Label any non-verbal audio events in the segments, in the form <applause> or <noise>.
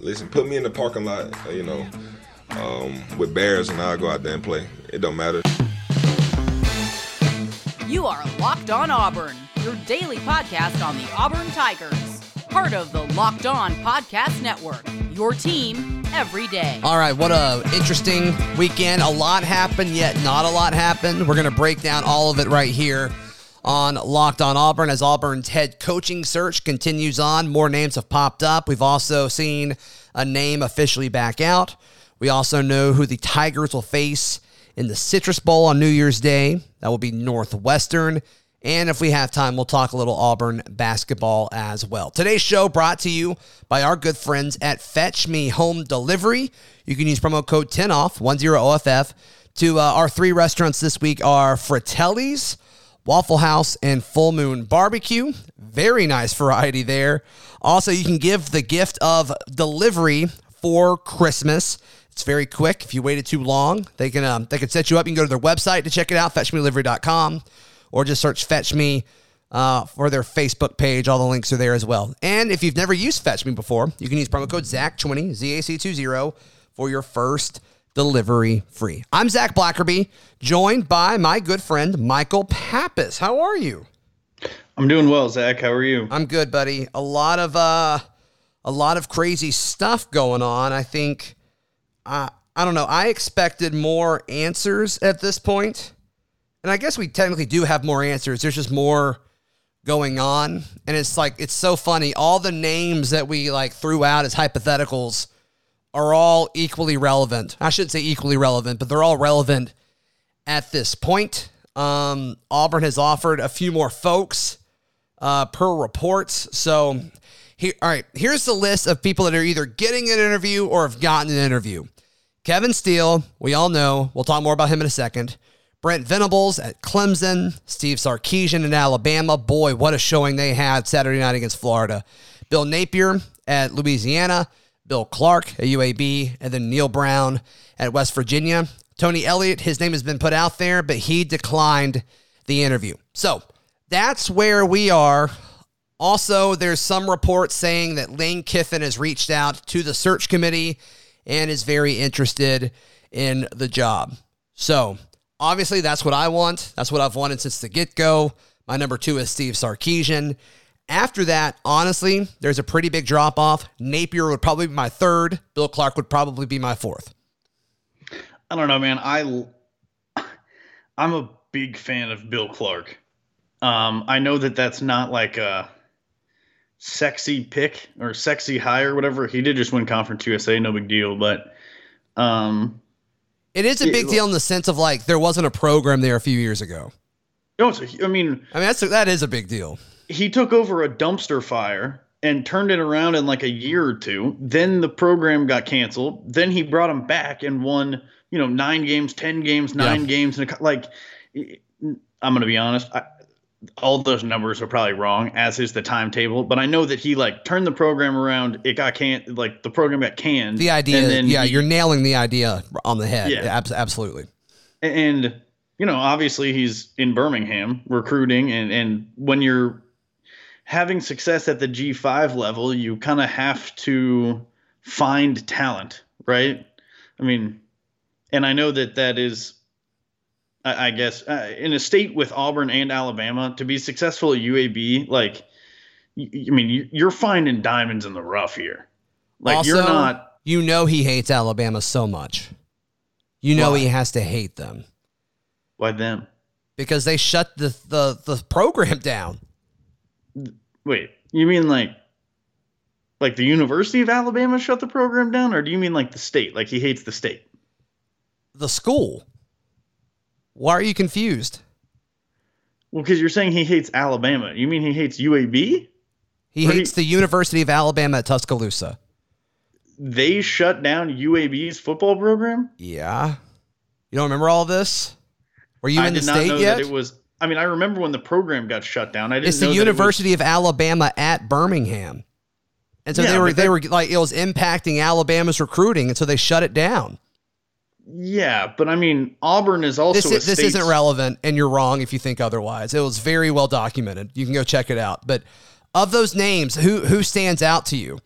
listen, put me in the parking lot, you know, um, with Bears, and I'll go out there and play. It don't matter. You are Locked On Auburn, your daily podcast on the Auburn Tigers, part of the Locked On Podcast Network. Your team every day. All right, what a interesting weekend. A lot happened, yet not a lot happened. We're going to break down all of it right here on Locked On Auburn as Auburn's head coaching search continues on. More names have popped up. We've also seen a name officially back out. We also know who the Tigers will face in the Citrus Bowl on New Year's Day. That will be Northwestern. And if we have time, we'll talk a little Auburn basketball as well. Today's show brought to you by our good friends at Fetch Me Home Delivery. You can use promo code 10OFF, 10OFF. To uh, our three restaurants this week are Fratelli's, Waffle House, and Full Moon Barbecue. Very nice variety there. Also, you can give the gift of delivery for Christmas. It's very quick. If you waited too long, they can um, they can set you up. You can go to their website to check it out, fetchmedelivery.com, or just search Fetch Me uh, for their Facebook page. All the links are there as well. And if you've never used Fetch Me before, you can use promo code ZAC20, ZAC20, for your first delivery free. I'm Zach Blackerby, joined by my good friend Michael Pappas. How are you? I'm doing well, Zach. How are you? I'm good, buddy. A lot of uh, a lot of crazy stuff going on. I think, uh, I don't know. I expected more answers at this point, and I guess we technically do have more answers. There's just more going on, and it's like it's so funny. All the names that we like threw out as hypotheticals are all equally relevant. I shouldn't say equally relevant, but they're all relevant at this point. Um, Auburn has offered a few more folks uh, per reports. So here, all right, here's the list of people that are either getting an interview or have gotten an interview. Kevin Steele, we all know. We'll talk more about him in a second. Brent Venables at Clemson, Steve Sarkisian in Alabama. Boy, what a showing they had Saturday night against Florida. Bill Napier at Louisiana, Bill Clark at UAB, and then Neal Brown at West Virginia. Tony Elliott, his name has been put out there, but he declined the interview. So that's where we are. Also, there's some reports saying that Lane Kiffin has reached out to the search committee and is very interested in the job. So, obviously, that's what I want. That's what I've wanted since the get go. My number two is Steve Sarkisian. After that, honestly, there's a pretty big drop off. Napier would probably be my third. Bill Clark would probably be my fourth. I don't know, man. I <sighs> I'm a big fan of Bill Clark. Um, I know that that's not like a sexy pick or sexy hire, or whatever. He did just win Conference USA, no big deal. But um, it is a big it, deal in the sense of like there wasn't a program there a few years ago. No, I mean, I mean that's a, that is a big deal. He took over a dumpster fire and turned it around in like a year or two. Then the program got canceled. Then he brought him back and won, you know, nine games, ten games, nine yeah. games, and like. I'm going to be honest. I, all those numbers are probably wrong, as is the timetable. But I know that he like turned the program around. It got can like the program got canned. The idea, yeah, he, you're nailing the idea on the head. Yeah, ab- absolutely. And you know, obviously, he's in Birmingham recruiting, and and when you're having success at the G5 level, you kind of have to find talent, right? I mean, and I know that that is I, guess uh, in a state with Auburn and Alabama to be successful at UAB, like I mean, you're finding diamonds in the rough here. Like also, you're not. You know he hates Alabama so much. You know why? he has to hate them. Why them? Because they shut the the the program <laughs> down. Wait, you mean like like the University of Alabama shut the program down, or do you mean like the state? Like he hates the state? The school. Why are you confused? Well, because you're saying he hates Alabama. You mean he hates UAB? He or hates he, the University of Alabama at Tuscaloosa. They shut down UAB's football program? Yeah. You don't remember all this? Were you I in the state yet? it was. I mean, I remember when the program got shut down. I didn't. It's the University it was, of Alabama at Birmingham, and so yeah, they were they, were like it was impacting Alabama's recruiting, and so they shut it down. Yeah, but I mean, Auburn is also this, this isn't relevant, and you're wrong if you think otherwise. It was very well documented. You can go check it out. But of those names, who who stands out to you?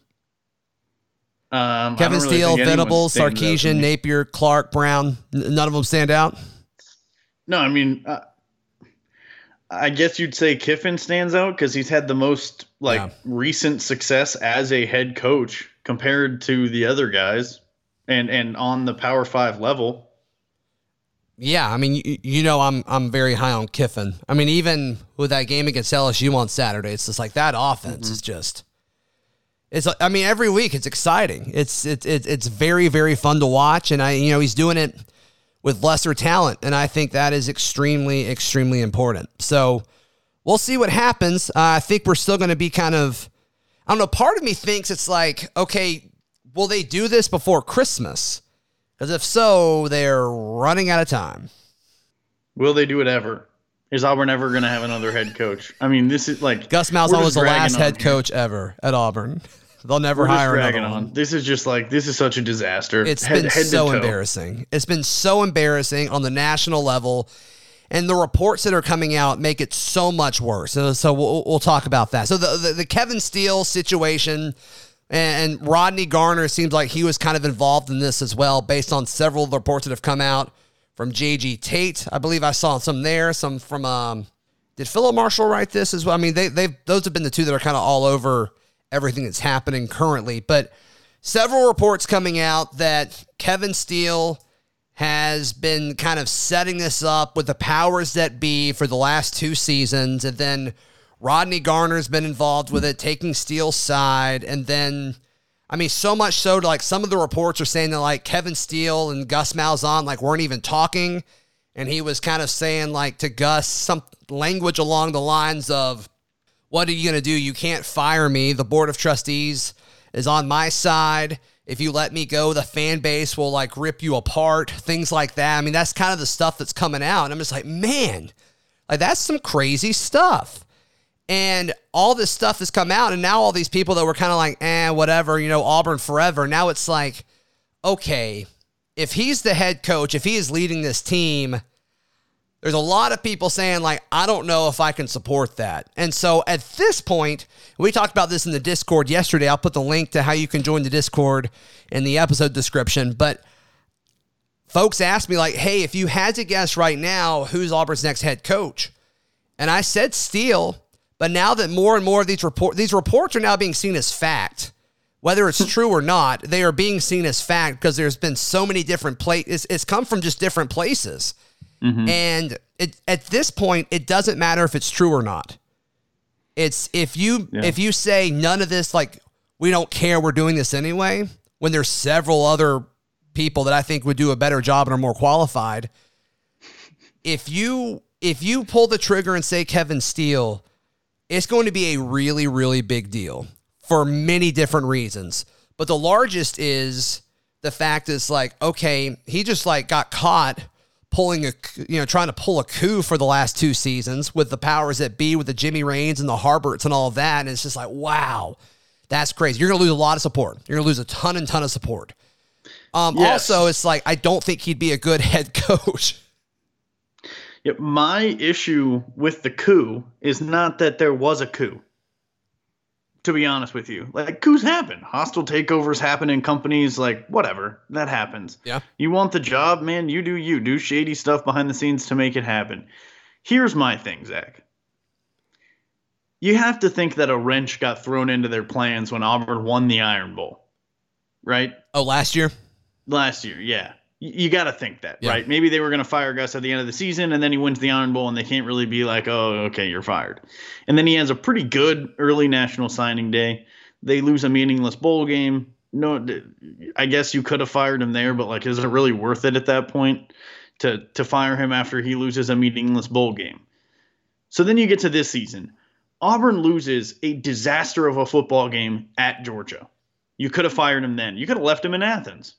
Um, Kevin really Steele, Venables, stands out to Sarkisian. Napier, Clark, Brown. N- none of them stand out. No, I mean, uh, I guess you'd say Kiffin stands out because he's had the most like Yeah. recent success as a head coach compared to the other guys, and and on the Power Five level. Yeah, I mean, you, you know, I'm I'm very high on Kiffin. I mean, even with that game against LSU on Saturday, it's just like that offense mm-hmm. is just. It's. I mean, every week it's exciting. It's it's it's it's very very fun to watch, and I you know he's doing it with lesser talent, and I think that is extremely extremely important. So we'll see what happens. Uh, I think we're still going to be kind of. I don't know. Part of me thinks it's like, okay, will they do this before Christmas? Because if so, they're running out of time. Will they do it ever? Is Auburn ever going to have another head coach? I mean, this is like Gus Malzahn was the last head here. coach ever at Auburn. They'll never hire another dragging one. This is just like this is such a disaster. It's Head- been head so embarrassing. It's been so embarrassing on the national level. And the reports that are coming out make it so much worse. So, so we'll, we'll talk about that. So the, the, the Kevin Steele situation and, and Rodney Garner seems like he was kind of involved in this as well, based on several of the reports that have come out from JG Tate. I believe I saw some there, some from um, did Phillip Marshall write this as well? I mean, they they've those have been the two that are kind of all over everything that's happening currently. But several reports coming out that Kevin Steele has been kind of setting this up with the powers that be for the last two seasons, and then Rodney Garner's been involved with it, taking Steele's side, and then. I mean, so much so to like some of the reports are saying that like Kevin Steele and Gus Malzahn like weren't even talking, and he was kind of saying like to Gus some language along the lines of, "What are you gonna do? You can't fire me. The board of trustees is on my side. If you let me go, the fan base will like rip you apart. Things like that. I mean, that's kind of the stuff that's coming out. And I'm just like, man, like that's some crazy stuff. And all this stuff has come out, and now all these people that were kind of like, eh, whatever, you know, Auburn forever. Now it's like, okay, if he's the head coach, if he is leading this team, there's a lot of people saying, like, I don't know if I can support that. And so at this point, we talked about this in the Discord yesterday. I'll put the link to how you can join the Discord in the episode description. But folks asked me, like, hey, if you had to guess right now, who's Auburn's next head coach? And I said Steele, but now that more and more of these report these reports are now being seen as fact, whether it's true or not, they are being seen as fact because there's been so many different places. It's, it's come from just different places, Mm-hmm. and it, at this point, it doesn't matter if it's true or not. It's if you Yeah. if you say none of this, like we don't care, we're doing this anyway. When there's several other people that I think would do a better job and are more qualified. If you if you pull the trigger and say Kevin Steele, it's going to be a really really big deal for many different reasons. But the largest is the fact is like okay, he just like got caught pulling a you know trying to pull a coup for the last two seasons with the powers that be with the Jimmy Ranes and the Harberts and all of that and it's just like wow. That's crazy. You're going to lose a lot of support. You're going to lose a ton and ton of support. Um, Yes. Also, it's like I don't think he'd be a good <laughs> head coach. Yeah, my issue with the coup is not that there was a coup. To be honest with you, like coups happen, hostile takeovers happen in companies. Like whatever, that happens. Yeah. You want the job, man? You do you. Do shady stuff behind the scenes to make it happen. Here's my thing, Zach. You have to think that a wrench got thrown into their plans when Auburn won the Iron Bowl, right? Oh, last year? Last year, yeah. You got to think that, Yeah. right? Maybe they were going to fire Gus at the end of the season, and then he wins the Iron Bowl, and they can't really be like, oh, okay, you're fired. And then he has a pretty good early national signing day. They lose a meaningless bowl game. No, I guess you could have fired him there, but like, is it really worth it at that point to to fire him after he loses a meaningless bowl game? So then you get to this season. Auburn loses a disaster of a football game at Georgia. You could have fired him then. You could have left him in Athens.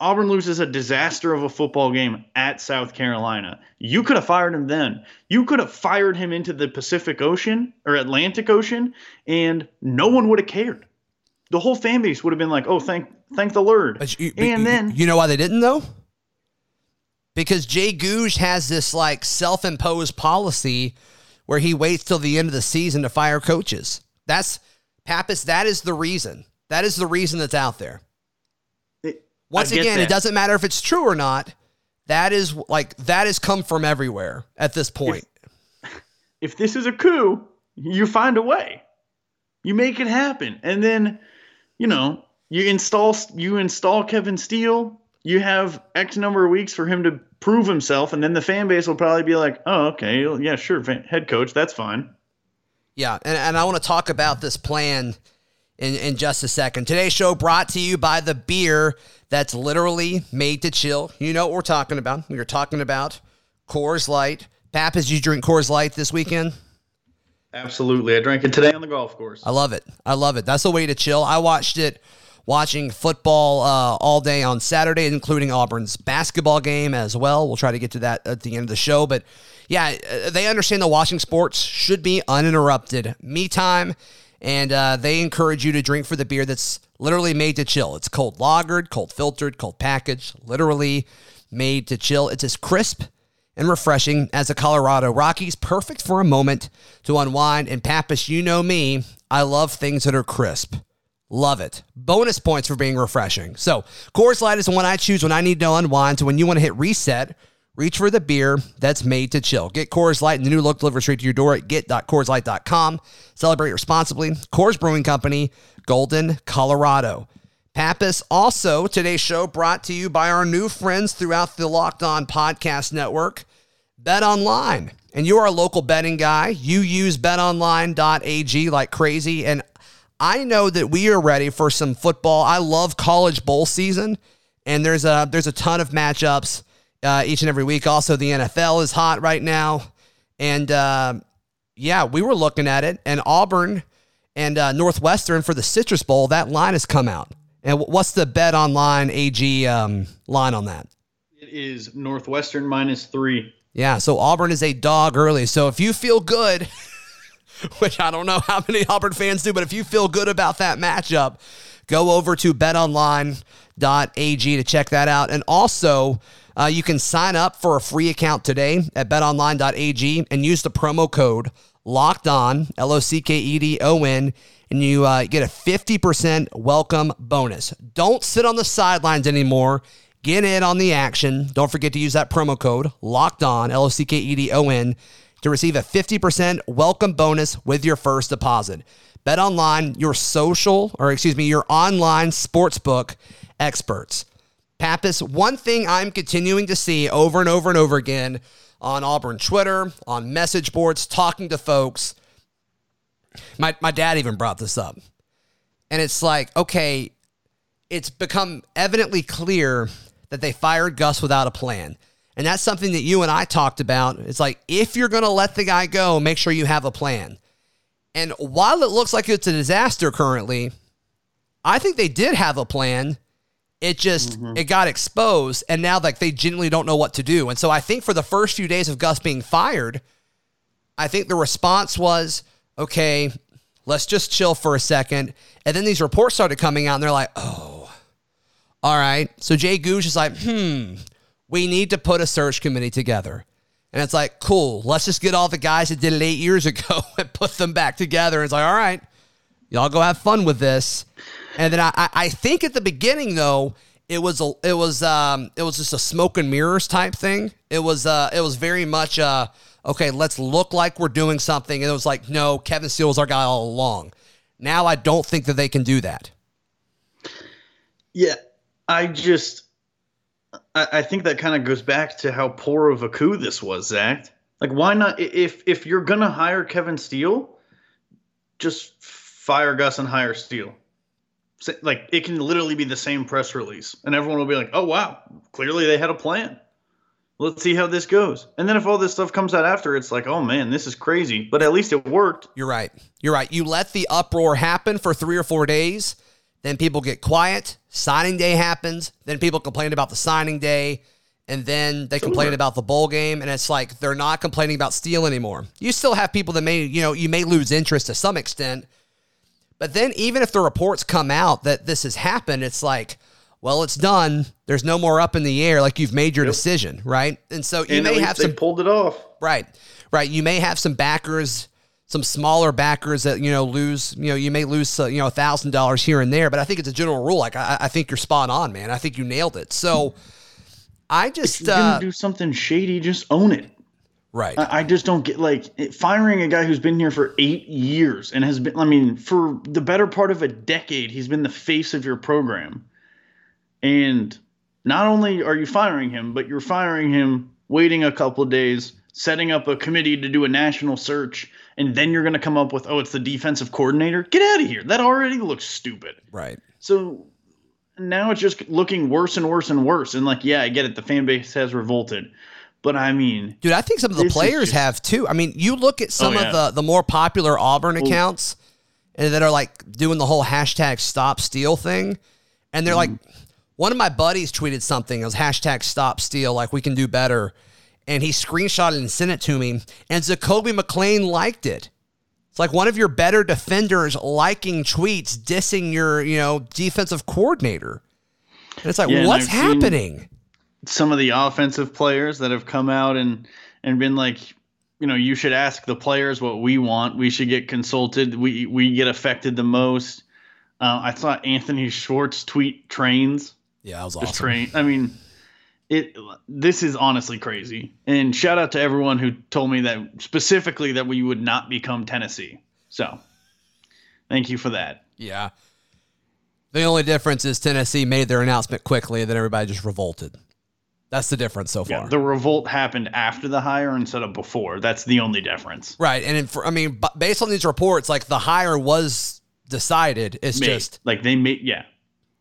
Auburn loses a disaster of a football game at South Carolina. You could have fired him then. You could have fired him into the Pacific Ocean or Atlantic Ocean, and no one would have cared. The whole fan base would have been like, "Oh, thank, thank the Lord." You- and you- then you know why they didn't though? Because Jay Gogue has this like self-imposed policy where he waits till the end of the season to fire coaches. That's Pappas. That is the reason. That is the reason that's out there. Once again, it doesn't matter if it's true or not. That is like that has come from everywhere at this point. <laughs> if this is a coup, you find a way. You make it happen. And then, you know, you install you install Kevin Steele, you have X number of weeks for him to prove himself, and then the fan base will probably be like, Oh, okay, yeah, sure, head coach, that's fine. Yeah, and, and I want to talk about this plan in, in just a second. Today's show brought to you by the beer that's literally made to chill. You know what we're talking about. We are talking about Coors Light. Pappas, you drink Coors Light this weekend? Absolutely. I drank it today on the golf course. I love it. I love it. That's the way to chill. I watched it watching football uh, all day on Saturday, including Auburn's basketball game as well. We'll try to get to that at the end of the show. But yeah, uh, they understand that watching sports should be uninterrupted. Me time. And uh, they encourage you to drink for the beer that's literally made to chill. It's cold lagered, cold filtered, cold packaged, literally made to chill. It's as crisp and refreshing as the Colorado Rockies, perfect for a moment to unwind. And Pappas, you know me, I love things that are crisp. Love it. Bonus points for being refreshing. So, Coors Light is the one I choose when I need to unwind. So, when you want to hit reset, reach for the beer that's made to chill. Get Coors Light in the new look delivered straight to your door at get.coorslight.com. Celebrate responsibly. Coors Brewing Company, Golden, Colorado. Pappas also today's show brought to you by our new friends throughout the Locked On Podcast Network, Bet Online. And you're a local betting guy. You use betonline.ag like crazy. And I know that we are ready for some football. I love college bowl season, and there's a there's a ton of matchups uh, each and every week. Also, the NFL is hot right now, and uh, yeah, we were looking at it, and Auburn and uh, Northwestern for the Citrus Bowl. That line has come out. And what's the Bet Online AG um, line on that? It is Northwestern minus three. Yeah, so Auburn is a dog early. So if you feel good, <laughs> which I don't know how many Auburn fans do, but if you feel good about that matchup, go over to betonline.ag to check that out. And also, uh, you can sign up for a free account today at betonline.ag and use the promo code locked on, L O C K E D O N, and you uh, get a 50% welcome bonus. Don't sit on the sidelines anymore. Get in on the action. Don't forget to use that promo code locked on, L O C K E D O N, to receive a 50% welcome bonus with your first deposit. Bet online, your social, or excuse me, your online sportsbook experts. Pappas, one thing I'm continuing to see over and over and over again on Auburn Twitter, on message boards, talking to folks. My, my dad even brought this up. And it's like, okay, it's become evidently clear that they fired Gus without a plan. And that's something that you and I talked about. It's like, if you're going to let the guy go, make sure you have a plan. And while it looks like it's a disaster currently, I think they did have a plan. It just it got exposed, and now like they genuinely don't know what to do. And so I think for the first few days of Gus being fired, I think the response was, okay, let's just chill for a second. And then these reports started coming out, and they're like, oh, all right. So Jay Gogue is like, hmm, we need to put a search committee together. And it's like, cool, let's just get all the guys that did it eight years <laughs> ago and put them back together. And it's like, all right, y'all go have fun with this. And then I, I- think at the beginning though, it was a, it was um it was just a smoke and mirrors type thing. It was uh it was very much uh okay, let's look like we're doing something. And it was like, no, Kevin Steele was our guy all along. Now I don't think that they can do that. Yeah, I just, I, I think that kind of goes back to how poor of a coup this was, Zach. Like, why not? If if you're gonna hire Kevin Steele, just fire Gus and hire Steele. Like, it can literally be the same press release, and everyone will be like, "Oh wow, clearly they had a plan." Let's see how this goes. And then if all this stuff comes out after, it's like, oh man, this is crazy. But at least it worked. You're right. You're right. You let the uproar happen for three or four days, then people get quiet. Signing day happens, then people complain about the signing day, and then they complain about the bowl game, and it's like they're not complaining about Steele anymore. You still have people that may, you know, you may lose interest to some extent, but then even if the reports come out that this has happened, it's like, well, it's done. There's no more up in the air. Like you've made your decision, right? And so you and may have some pulled it off. Right, right. You may have some backers some smaller backers that you know lose. You know, you may lose uh, you know a thousand dollars here and there, but I think it's a general rule. Like I, I think you're spot on, man. I think you nailed it. So I just If you're uh, do something shady, just own it. Right. I, I just don't get like firing a guy who's been here for eight years and has been. I mean, for the better part of a decade, he's been the face of your program. And not only are you firing him, but you're firing him, waiting a couple of days, setting up a committee to do a national search, and then you're going to come up with, oh, it's the defensive coordinator. Get out of here. That already looks stupid. right. So now it's just looking worse and worse and worse. And like, yeah, I get it. The fan base has revolted. But I mean, Dude, I think some of the players just- have too. I mean, you look at some Oh, of the the more popular Auburn accounts and that are like doing the whole hashtag stop steal thing. And they're like, Mm-hmm. one of my buddies tweeted something, it was hashtag stop steal, like we can do better. And he screenshotted and sent it to me. And Zakoby McClain liked it. It's like one of your better defenders liking tweets dissing your, you know, defensive coordinator. And it's like, Yeah, what's I've seen- happening? Some of the offensive players that have come out and and been like you know you should ask the players what we want. We should get consulted. We we get affected the most. Uh, i saw anthony schwartz tweet trains. Yeah, that was awesome. train. I mean it this is honestly crazy. And shout out to everyone who told me that specifically that we would not become tennessee. So thank you for that. Yeah. The only difference is Tennessee made their announcement quickly and then everybody just revolted. That's the difference so far. yeah the revolt happened after the hire instead of before that's the only difference right. And for, I mean, based on these reports, like the hire was decided. It's Made. just, like they made yeah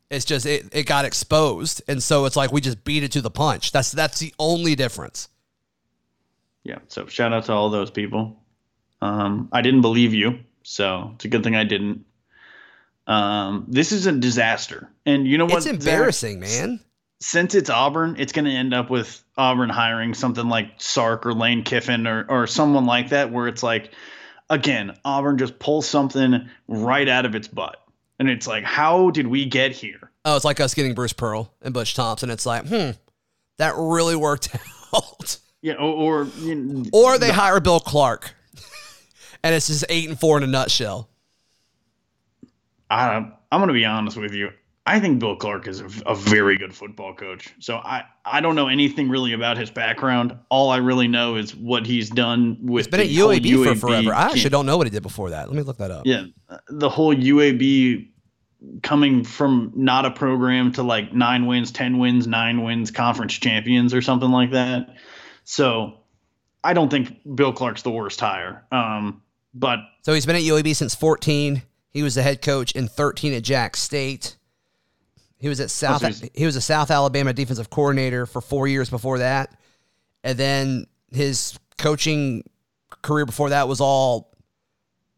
it's just, it, it got exposed. And so it's like we just beat it to the punch. That's, that's the only difference. Yeah. So shout out to all those people. Um, I didn't believe you, so it's a good thing I didn't. Um, this is a disaster, and you know what? It's Zach? embarrassing, man. Since it's Auburn, it's going to end up with Auburn hiring something like Sark or Lane Kiffin or or someone like that, where it's like, again, Auburn just pulls something right out of its butt, and it's like, how did we get here? Oh, it's like us getting Bruce Pearl and Butch Thompson. It's like, hmm, that really worked <laughs> out. Yeah, or, or you know, Or they hire Bill Clark. <laughs> and it's just eight and four in a nutshell. I I'm going to be honest with you. I think Bill Clark is a, a very good football coach. So I, I don't know anything really about his background. All I really know is what he's done with He's been at whole UAB, for UAB forever. I actually don't know what he did before that. Let me look that up. Yeah, the whole UAB coming from not a program to like nine wins, ten wins, nine wins, conference champions or something like that. So I don't think Bill Clark's the worst hire. Um, but So he's been at UAB since 14. He was the head coach in 13 at Jax State. He was at South. so he was a South Alabama defensive coordinator for four years before that, and then his coaching career before that was all.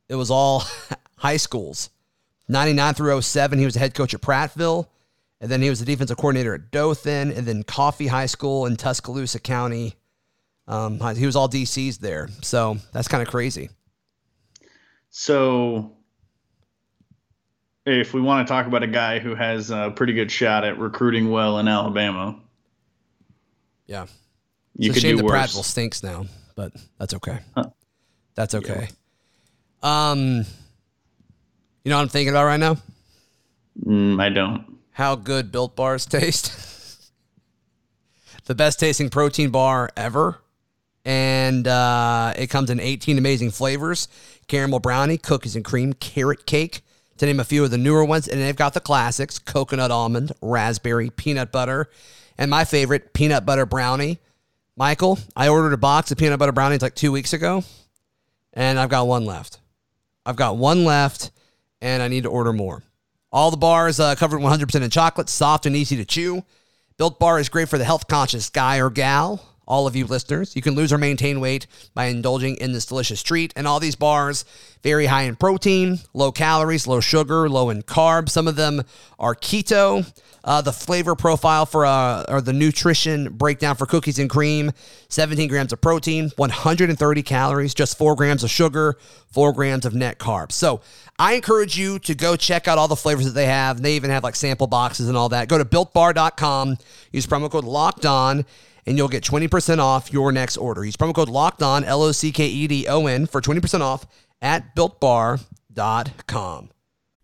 It was all <laughs> high schools. 99 through 07, he was the head coach at Prattville, and then he was the defensive coordinator at Dothan, and then Coffee High School in Tuscaloosa County. Um, he was all DCs there, so that's kind of crazy. So, if we want to talk about a guy who has a pretty good shot at recruiting well in Alabama, Yeah. you it's a could shame do that worse. Prattville stinks now, but that's okay. Huh. That's okay. Um, you know what I'm thinking about right now? Mm, I don't. How good Built Bars taste. <laughs> the best tasting protein bar ever. And uh, it comes in 18 amazing flavors caramel brownie, cookies and cream, carrot cake, to name a few of the newer ones. And they've got the classics coconut almond, raspberry, peanut butter, and my favorite, peanut butter brownie. Michael, I ordered a box of peanut butter brownies like two weeks ago, and I've got one left. I've got one left, and I need to order more. All the bars uh, covered 100% in chocolate, soft and easy to chew. Built Bar is great for the health conscious guy or gal. All of you listeners, you can lose or maintain weight by indulging in this delicious treat. And all these bars, very high in protein, low calories, low sugar, low in carbs. Some of them are keto. Uh, the flavor profile for uh, or the nutrition breakdown for cookies and cream 17 grams of protein, 130 calories, just 4 grams of sugar, 4 grams of net carbs. So I encourage you to go check out all the flavors that they have. They even have like sample boxes and all that. Go to builtbar.com, use promo code locked on, and you'll get 20% off your next order. Use promo code locked on, L O C K E D O N, for 20% off at builtbar.com.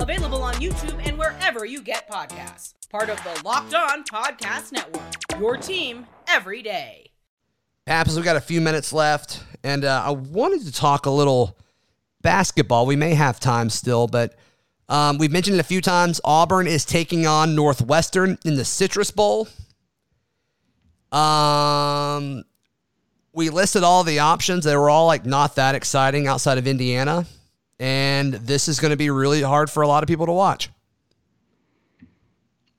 Available on YouTube and wherever you get podcasts. Part of the Locked On Podcast Network. Your team every day. Paps, we've got a few minutes left, and uh, I wanted to talk a little basketball. We may have time still, but um, we've mentioned it a few times. Auburn is taking on Northwestern in the Citrus Bowl. Um, we listed all the options. They were all like not that exciting outside of Indiana, and this is going to be really hard for a lot of people to watch.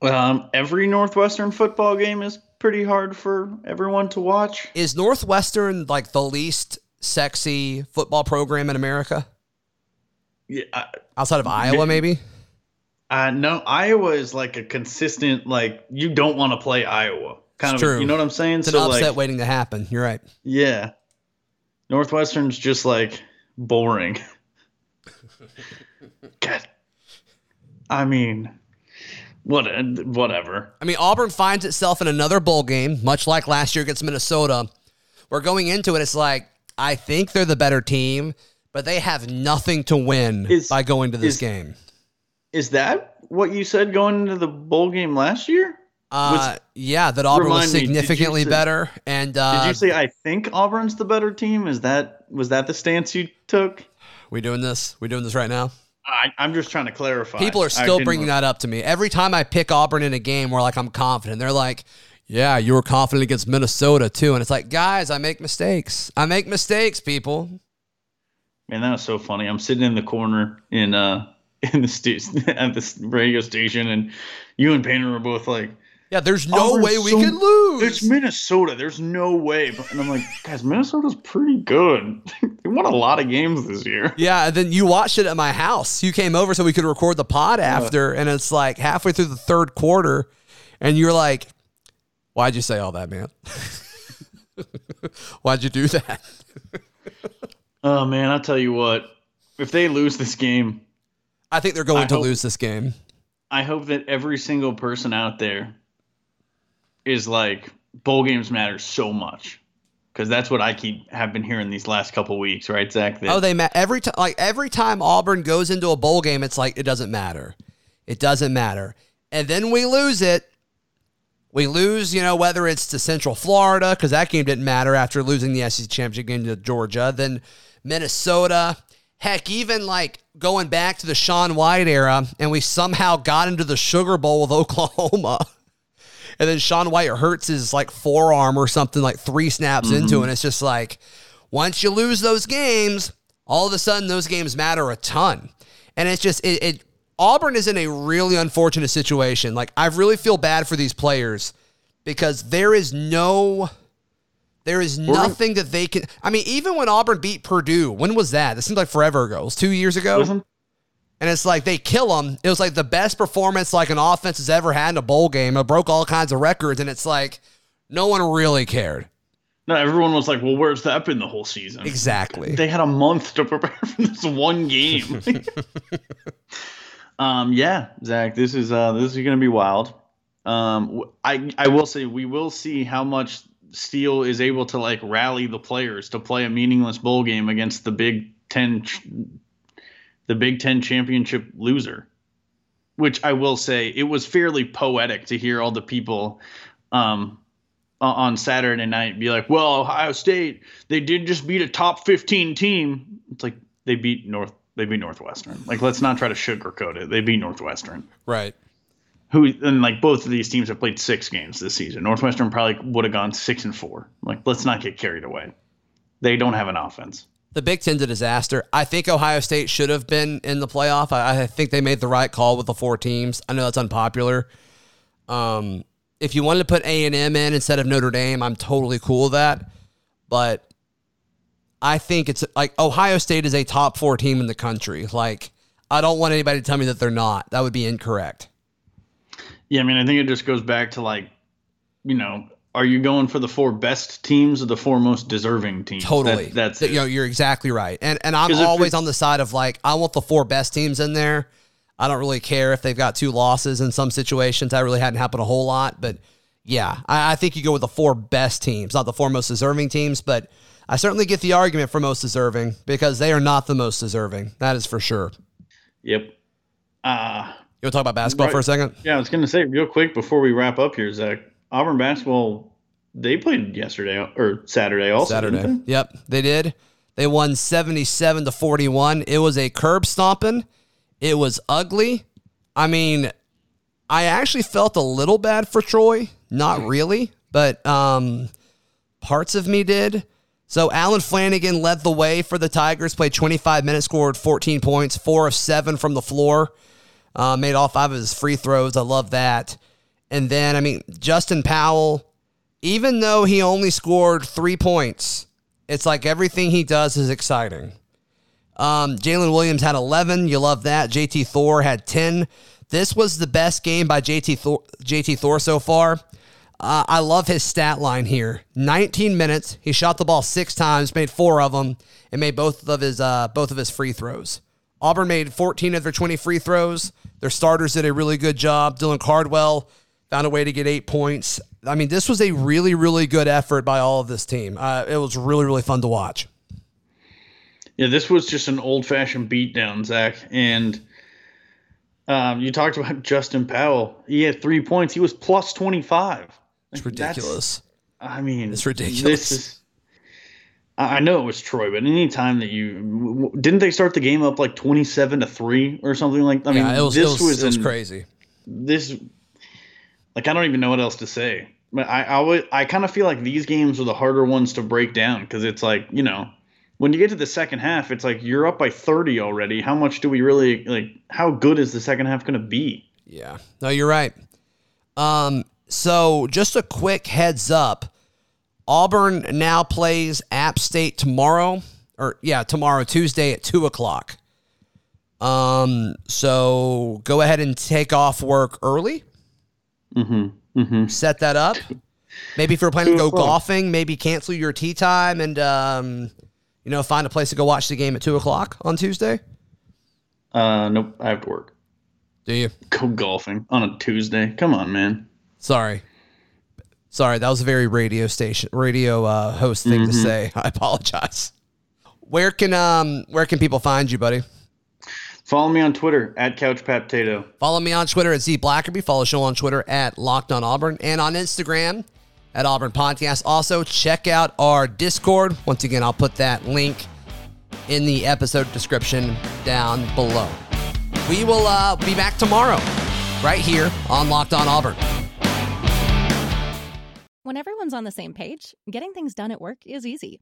Um, every Northwestern football game is pretty hard for everyone to watch. Is Northwestern like the least sexy football program in America Yeah, I, outside of Iowa? Maybe. uh, no, Iowa is like a consistent like you don't want to play Iowa kind It's of. true. You know what I'm saying? It's an upset waiting to happen. You're right. yeah, Northwestern's just like boring. <laughs> <laughs> God, I mean, what? Whatever. I mean, Auburn finds itself in another bowl game, much like last year against Minnesota. We're going into it. It's like I think they're the better team, but they have nothing to win Is- by going to this is- game. Is that what you said going into the bowl game last year? Uh, yeah, that Auburn was Remind me, significantly say- better. And uh, Did you say I think Auburn's the better team? Is that was that the stance you took? We doing this? We doing this right now? I, I'm just trying to clarify. People are still bringing that up to me every time I pick Auburn in a game where like I'm confident. They're like, "Yeah, you were confident against Minnesota too," and it's like, guys, I make mistakes. I make mistakes, people. Man, that was so funny. I'm sitting in the corner in uh <laughs> in the st- <laughs> at the radio station, and you and Painter were both like, Yeah, there's no way we so- could lose. "It's Minnesota. There's no way." And I'm like, "Guys, Minnesota's pretty good. <laughs> they won a lot of games this year." Yeah, and then you watched it at my house. You came over so we could record the pod after, and it's like halfway through the third quarter, and you're like, "Why'd you say all that, man? <laughs> Why'd you do that?" <laughs> Oh man, I'll tell you what. If they lose this game, I think they're going I to hope- lose this game. I hope that every single person out there is like bowl games matter so much because that's what I keep have been hearing these last couple weeks, right, Zach? That Oh, they ma- every time like every time Auburn goes into a bowl game, it's like it doesn't matter. It doesn't matter. And then we lose it. We lose, you know, whether it's to Central Florida because that game didn't matter after losing the SEC championship game to Georgia. Then Minnesota. Heck, even like going back to the Sean White era, and we somehow got into the Sugar Bowl with <laughs> Oklahoma. And then Sean White hurts his like forearm or something like three snaps into it. And it's just like, once you lose those games, all of a sudden those games matter a ton. And it's just, it, it Auburn is in a really unfortunate situation. Like, I really feel bad for these players because there is no. There is nothing that they can. I mean, even when Auburn beat Purdue, when was that? That seems like forever ago. It was two years ago. And it's like they kill them. It was like the best performance like an offense has ever had in a bowl game. It broke all kinds of records, and it's like no one really cared. no, everyone was like, "Well, where's that been the whole season?" Exactly. They had a month to prepare <laughs> for this one game. <laughs> um, yeah, Zach, this is uh, this is going to be wild. Um, I I will say we will see how much Steele is able to like rally the players to play a meaningless bowl game against the Big Ten, ch- the Big Ten championship loser. Which I will say, it was fairly poetic to hear all the people um, on Saturday night be like, "Well, Ohio State, they did just beat a top 15 team." It's like they beat North they beat Northwestern. Like let's not try to sugarcoat it. They beat Northwestern. Right. Who and like both of these teams have played 6 games this season. Northwestern probably would have gone 6 and 4. Like let's not get carried away. They don't have an offense. The Big Ten's a disaster. I think Ohio State should have been in the playoff. I, I think they made the right call with the four teams. I know that's unpopular. Um, if you wanted to put A and M in instead of Notre Dame, I'm totally cool with that. But I think it's like Ohio State is a top four team in the country. Like, I don't want anybody to tell me that they're not. That would be incorrect. Yeah, I mean, I think it just goes back to like, you know, are you going for the four best teams or the four most deserving teams? Totally. That, that's you know, you're exactly right. And and I'm always on the side of like I want the four best teams in there. I don't really care if they've got two losses in some situations. That really hadn't happened a whole lot, but yeah, I, I think you go with the four best teams, not the four most deserving teams. But I certainly get the argument for most deserving because they are not the most deserving. That is for sure. Yep. Uh, You want to talk about basketball Right. for a second? yeah, I was going to say real quick before we wrap up here, Zach. Auburn basketball, they played yesterday or Saturday also. Saturday. they? Yep, they did. They won 77 to 41. It was a curb stomping. It was ugly. I mean, I actually felt a little bad for Troy. Not really, but um, parts of me did. So Allen Flanigan led the way for the Tigers, played 25 minutes, scored 14 points, four of seven from the floor, uh, made all five of his free throws. I love that. And then, I mean, Justin Powell, even though he only scored three points, it's like everything he does is exciting. Um, Jaylin Williams had 11. You love that. JT Thor had 10. This was the best game by JT Thor, JT Thor so far. Uh, I love his stat line here. 19 minutes. He shot the ball six times, made four of them, and made both of his uh, both of his free throws. Auburn made 14 of their 20 free throws. Their starters did a really good job. Dylan Cardwell found a way to get eight points. I mean, this was a really, really good effort by all of this team. Uh, it was really, really fun to watch. Yeah, this was just an old fashioned beatdown, Zach. And um, you talked about <laughs> Justin Powell. He had three points. He was plus 25. It's Like, that's- ridiculous. I mean, It's ridiculous. This is. I know it was Troy, but any time that you didn't they start the game up like twenty-seven to three or something like? I mean, yeah, it was, this it was, was an- crazy. This, like, I don't even know what else to say. But I, I kind of feel like these games are the harder ones to break down because it's like you know, when you get to the second half, it's like you're up by thirty already. How much do we really like? How good is the second half going to be? Yeah. No, you're right. Um, so just a quick heads up. Auburn now plays App State tomorrow. Or yeah, tomorrow, Tuesday at two o'clock. Um, so go ahead and take off work early. Mm-hmm. Mm-hmm. Set that up. Maybe if you're planning to go golfing, maybe cancel your tea time and um, you know, find a place to go watch the game at two o'clock on Tuesday. Uh, nope. I have to work. Do you? Go golfing on a Tuesday. Come on, man. Sorry. Sorry, that was a very radio station radio uh, host thing to say. <laughs> I apologize. Where can um where can people find you, buddy? Follow me on Twitter at CouchPatPotato. Follow me on Twitter at Z Blackerby. Follow the show on Twitter at Locked on Auburn and on Instagram at Auburn Podcast. Also, check out our Discord. Once again, I'll put that link in the episode description down below. We will uh, be back tomorrow, right here on Locked on Auburn. When everyone's on the same page, getting things done at work is easy.